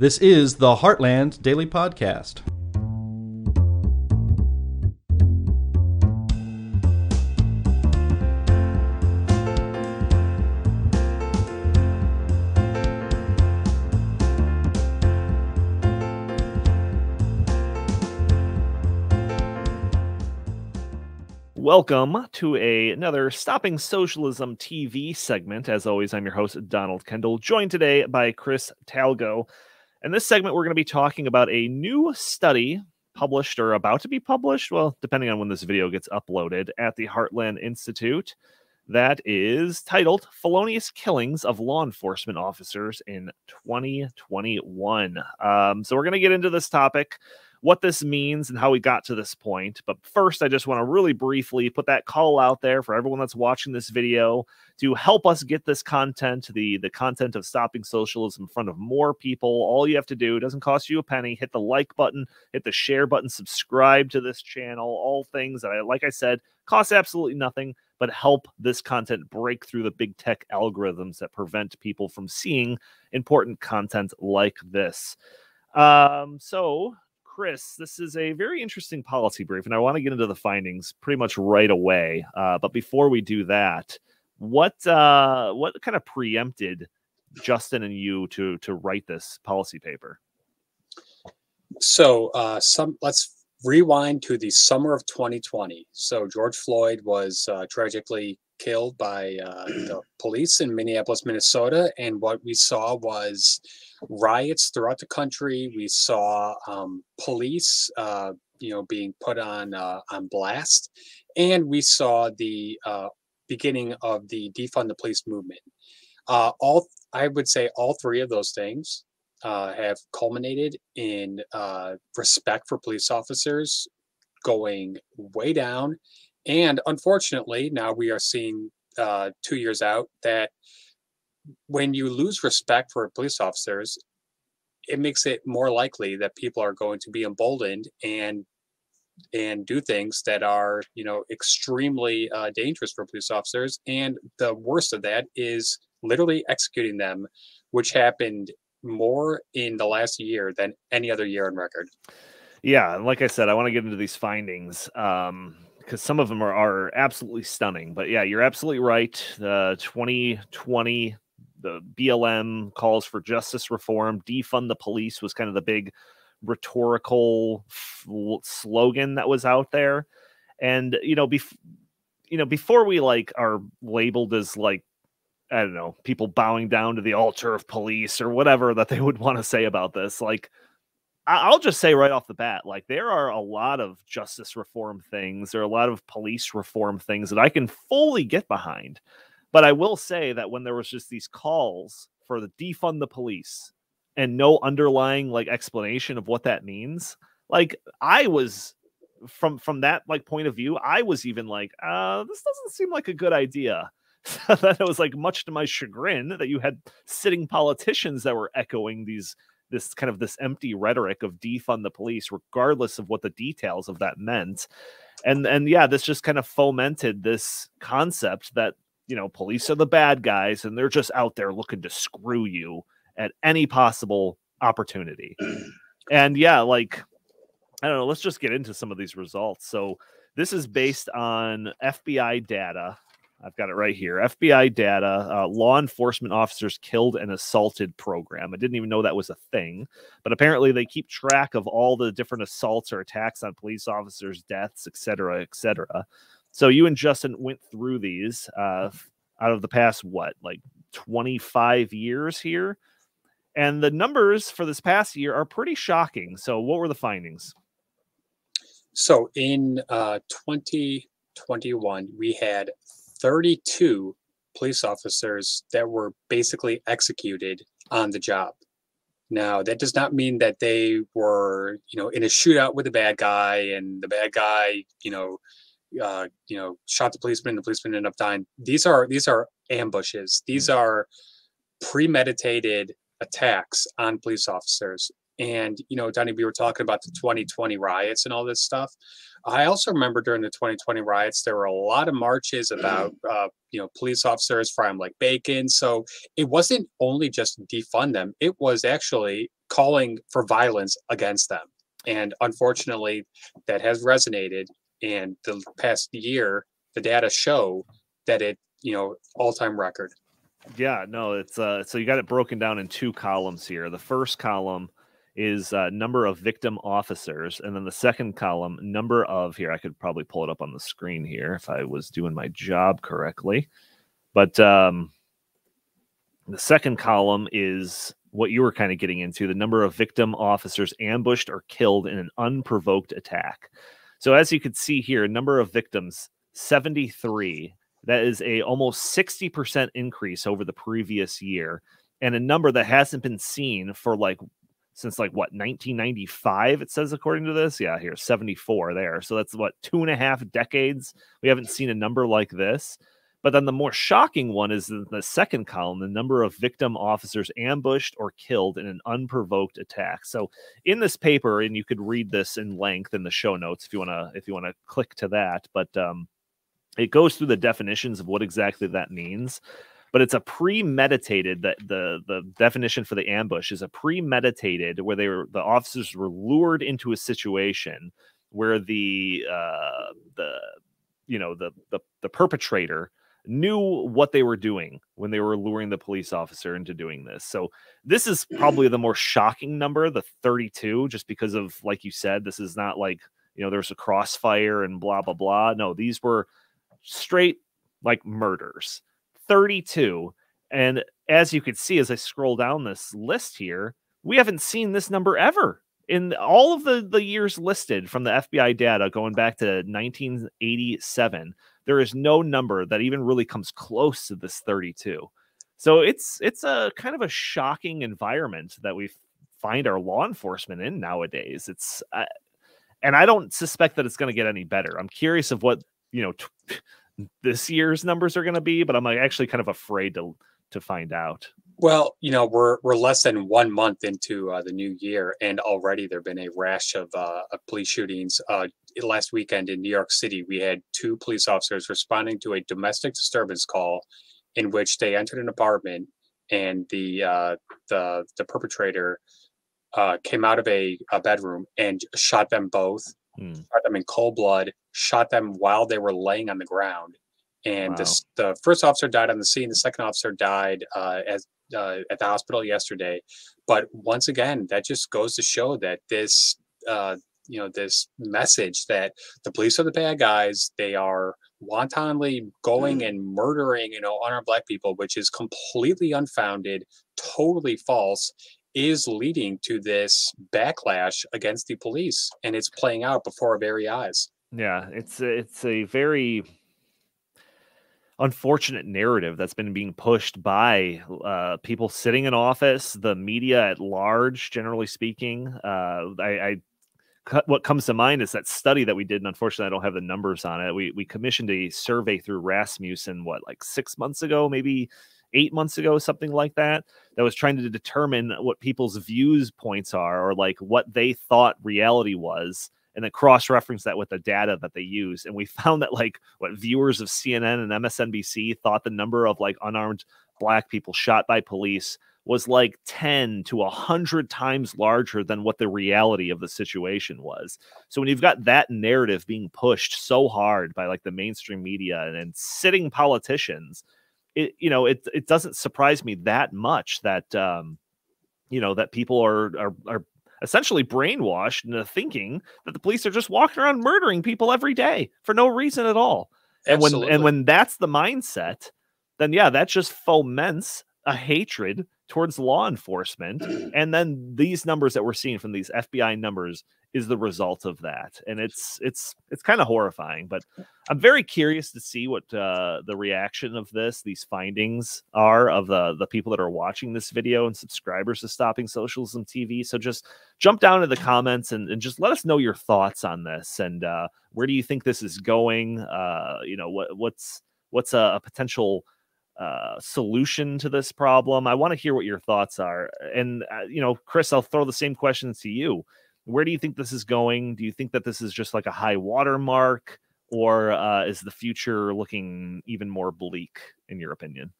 This is the Heartland Daily Podcast. Welcome to a, another Stopping Socialism TV segment. As always, I'm your host, Donald Kendall, joined today by Chris Talgo. In this segment, we're going to be talking about a new study published or about to be published, well, depending on when this video gets uploaded, at the Heartland Institute that is titled Felonious Killings of Law Enforcement Officers in 2021. Um, so we're going to get into this topic what this means and how we got to this point. But first, I just want to really briefly put that call out there for everyone that's watching this video to help us get this content, the the content of stopping socialism in front of more people. All you have to do doesn't cost you a penny. Hit the like button, hit the share button, subscribe to this channel. All things that I like I said cost absolutely nothing but help this content break through the big tech algorithms that prevent people from seeing important content like this. Um, so Chris, this is a very interesting policy brief, and I want to get into the findings pretty much right away. Uh, but before we do that, what uh, what kind of preempted Justin and you to to write this policy paper? So, uh, some let's rewind to the summer of 2020. So, George Floyd was uh, tragically killed by uh, the police in Minneapolis, Minnesota, and what we saw was riots throughout the country. We saw um, police, uh, you know, being put on uh, on blast, and we saw the uh, beginning of the defund the police movement. Uh, all I would say, all three of those things uh, have culminated in uh, respect for police officers going way down, and unfortunately, now we are seeing two years out that when you lose respect for police officers, it makes it more likely that people are going to be emboldened and and do things that are you know extremely uh, dangerous for police officers. And the worst of that is literally executing them which happened more in the last year than any other year on record. Yeah And like i said i want to get into these findings um because some of them are, are absolutely stunning. But yeah you're absolutely right. The 2020 the BLM calls for justice reform, defund the police was kind of the big rhetorical f- slogan that was out there. And you know, bef- you know, before we like are labeled as like I don't know, people bowing down to the altar of police or whatever that they would want to say about this, like I'll just say right off the bat, like there are a lot of justice reform things, there are a lot of police reform things that I can fully get behind. But I will say that when there was just these calls for the defund the police and no underlying like explanation of what that means, like I was from from that like point of view, I was even like, uh, this doesn't seem like a good idea. that it was like much to my chagrin that you had sitting politicians that were echoing these this kind of this empty rhetoric of defund the police regardless of what the details of that meant and and yeah this just kind of fomented this concept that you know, police are the bad guys and they're just out there looking to screw you at any possible opportunity. and yeah, like, I don't know, let's just get into some of these results. So, this is based on FBI data. I've got it right here. FBI data, uh, law enforcement officers killed and assaulted program. I didn't even know that was a thing, but apparently they keep track of all the different assaults or attacks on police officers, deaths, etc., etc. So you and Justin went through these uh, out of the past what, like 25 years here, and the numbers for this past year are pretty shocking. So what were the findings? So in uh, 2021, we had 32 police officers that were basically executed on the job. Now, that does not mean that they were, you know, in a shootout with a bad guy and the bad guy, you know, uh, you know, shot the policeman, the policeman ended up dying. These are these are ambushes. These mm. are premeditated attacks on police officers. And you know, Donnie, we were talking about the 2020 riots and all this stuff. I also remember during the 2020 riots, there were a lot of marches about uh, you know police officers frying like bacon. So it wasn't only just defund them; it was actually calling for violence against them. And unfortunately, that has resonated. And the past year, the data show that it you know all time record. Yeah, no, it's uh so you got it broken down in two columns here. The first column is uh, number of victim officers, and then the second column, number of here. I could probably pull it up on the screen here if I was doing my job correctly. But um, the second column is what you were kind of getting into the number of victim officers ambushed or killed in an unprovoked attack. So, as you can see here, number of victims 73 that is a almost 60% increase over the previous year and a number that hasn't been seen for like since like what 1995 it says according to this? Yeah here 74 there. So that's what two and a half decades? We haven't seen a number like this but then the more shocking one is in the second column the number of victim officers ambushed or killed in an unprovoked attack. So in this paper and you could read this in length in the show notes if you want to if you want to click to that but um it goes through the definitions of what exactly that means but it's a premeditated that the the definition for the ambush is a premeditated where they were the officers were lured into a situation where the uh the you know the the, the perpetrator knew what they were doing when they were luring the police officer into doing this. So this is probably the more shocking number, the 32, just because of like you said, this is not like you know there's a crossfire and blah blah blah. No, these were straight like murders 32 and as you could see as i scroll down this list here we haven't seen this number ever in all of the the years listed from the fbi data going back to 1987 there is no number that even really comes close to this 32 so it's it's a kind of a shocking environment that we find our law enforcement in nowadays it's uh, and i don't suspect that it's going to get any better i'm curious of what you know this year's numbers are going to be, but I'm actually kind of afraid to to find out. Well, you know, we're we're less than one month into uh, the new year, and already there've been a rash of, uh, of police shootings. Uh, last weekend in New York City, we had two police officers responding to a domestic disturbance call, in which they entered an apartment, and the uh, the the perpetrator uh, came out of a, a bedroom and shot them both hmm. shot them in cold blood, shot them while they were laying on the ground. And wow. this, the first officer died on the scene. The second officer died uh, as, uh, at the hospital yesterday. But once again, that just goes to show that this, uh, you know, this message that the police are the bad guys. They are wantonly going mm. and murdering, you know, unarmed black people, which is completely unfounded, totally false, is leading to this backlash against the police and it's playing out before our very eyes yeah it's it's a very unfortunate narrative that's been being pushed by uh, people sitting in office the media at large generally speaking uh, I, I what comes to mind is that study that we did, and unfortunately, I don't have the numbers on it. We we commissioned a survey through Rasmussen, what like six months ago, maybe eight months ago, something like that, that was trying to determine what people's views points are or like what they thought reality was and then cross reference that with the data that they use. And we found that like what viewers of CNN and MSNBC thought the number of like unarmed black people shot by police was like 10 to 100 times larger than what the reality of the situation was. So when you've got that narrative being pushed so hard by like the mainstream media and, and sitting politicians, it you know it it doesn't surprise me that much that um you know that people are are are essentially brainwashed into thinking that the police are just walking around murdering people every day for no reason at all. And when and when that's the mindset, then yeah, that just foments a hatred towards law enforcement. And then these numbers that we're seeing from these FBI numbers is the result of that and it's it's it's kind of horrifying but i'm very curious to see what uh, the reaction of this these findings are of the the people that are watching this video and subscribers to stopping socialism tv so just jump down to the comments and, and just let us know your thoughts on this and uh, where do you think this is going uh, you know what what's what's a, a potential uh, solution to this problem. I want to hear what your thoughts are. And, uh, you know, Chris, I'll throw the same questions to you. Where do you think this is going? Do you think that this is just like a high water mark, or uh, is the future looking even more bleak, in your opinion?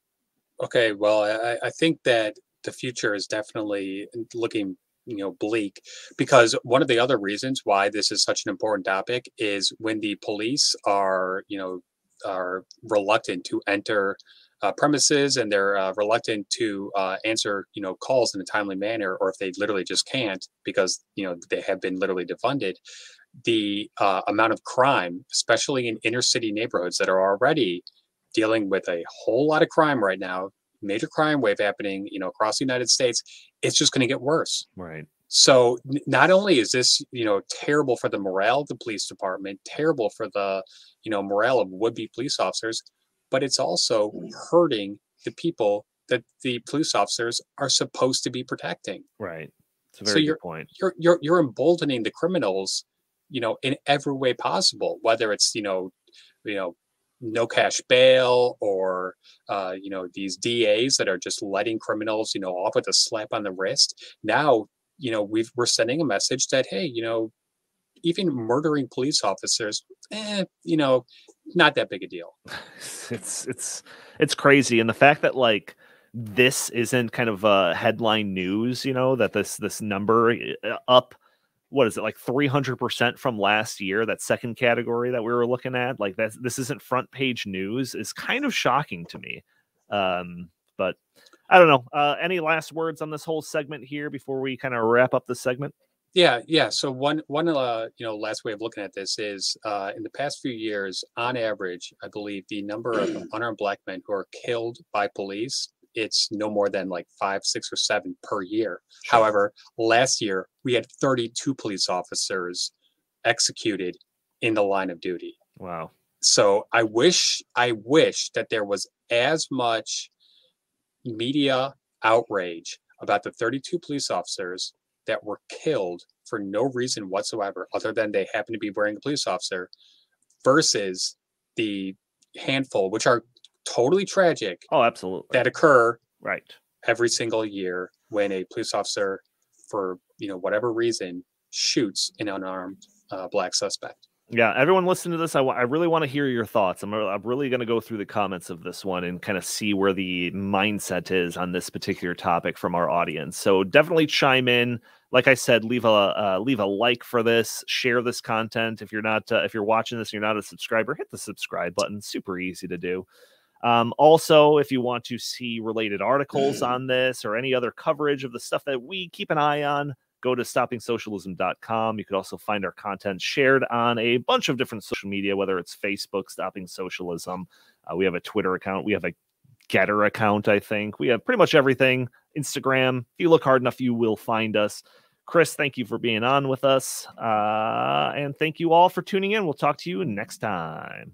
Okay, well, I, I think that the future is definitely looking you know bleak because one of the other reasons why this is such an important topic is when the police are you know are reluctant to enter uh, premises and they're uh, reluctant to uh, answer you know calls in a timely manner or if they literally just can't because you know they have been literally defunded the uh, amount of crime especially in inner city neighborhoods that are already dealing with a whole lot of crime right now major crime wave happening you know across the united states it's just going to get worse. Right. So not only is this you know terrible for the morale of the police department terrible for the you know morale of would-be police officers but it's also mm. hurting the people that the police officers are supposed to be protecting. Right. It's a very so good point. You're you're you're emboldening the criminals, you know, in every way possible, whether it's, you know, you know, no cash bail or uh, you know, these DAs that are just letting criminals, you know, off with a slap on the wrist. Now, you know, we've we're sending a message that, hey, you know, even murdering police officers, eh, you know, not that big a deal. It's it's it's crazy, and the fact that like this isn't kind of a headline news, you know, that this this number uh, up what is it like 300% from last year that second category that we were looking at like that this isn't front page news is kind of shocking to me. Um but i don't know. Uh any last words on this whole segment here before we kind of wrap up the segment yeah, yeah. So one one uh you know last way of looking at this is uh in the past few years, on average, I believe the number of unarmed black men who are killed by police it's no more than like five, six, or seven per year. Sure. However, last year we had 32 police officers executed in the line of duty. Wow. So I wish I wish that there was as much media outrage about the 32 police officers that were killed for no reason whatsoever other than they happen to be wearing a police officer versus the handful which are totally tragic oh absolutely. that occur right. every single year when a police officer for you know whatever reason shoots an unarmed uh, black suspect yeah, everyone listen to this. I, w- I really want to hear your thoughts. I'm, I'm really going to go through the comments of this one and kind of see where the mindset is on this particular topic from our audience. So definitely chime in. Like I said, leave a uh, leave a like for this. Share this content. If you're not uh, if you're watching this and you're not a subscriber, hit the subscribe button. Super easy to do. Um, also, if you want to see related articles on this or any other coverage of the stuff that we keep an eye on, go to stoppingsocialism.com. You could also find our content shared on a bunch of different social media, whether it's Facebook, Stopping Socialism. Uh, we have a Twitter account. We have a GETTR account, I think. We have pretty much everything. Instagram. If you look hard enough, you will find us. Chris, thank you for being on with us. Uh, and thank you all for tuning in. We'll talk to you next time.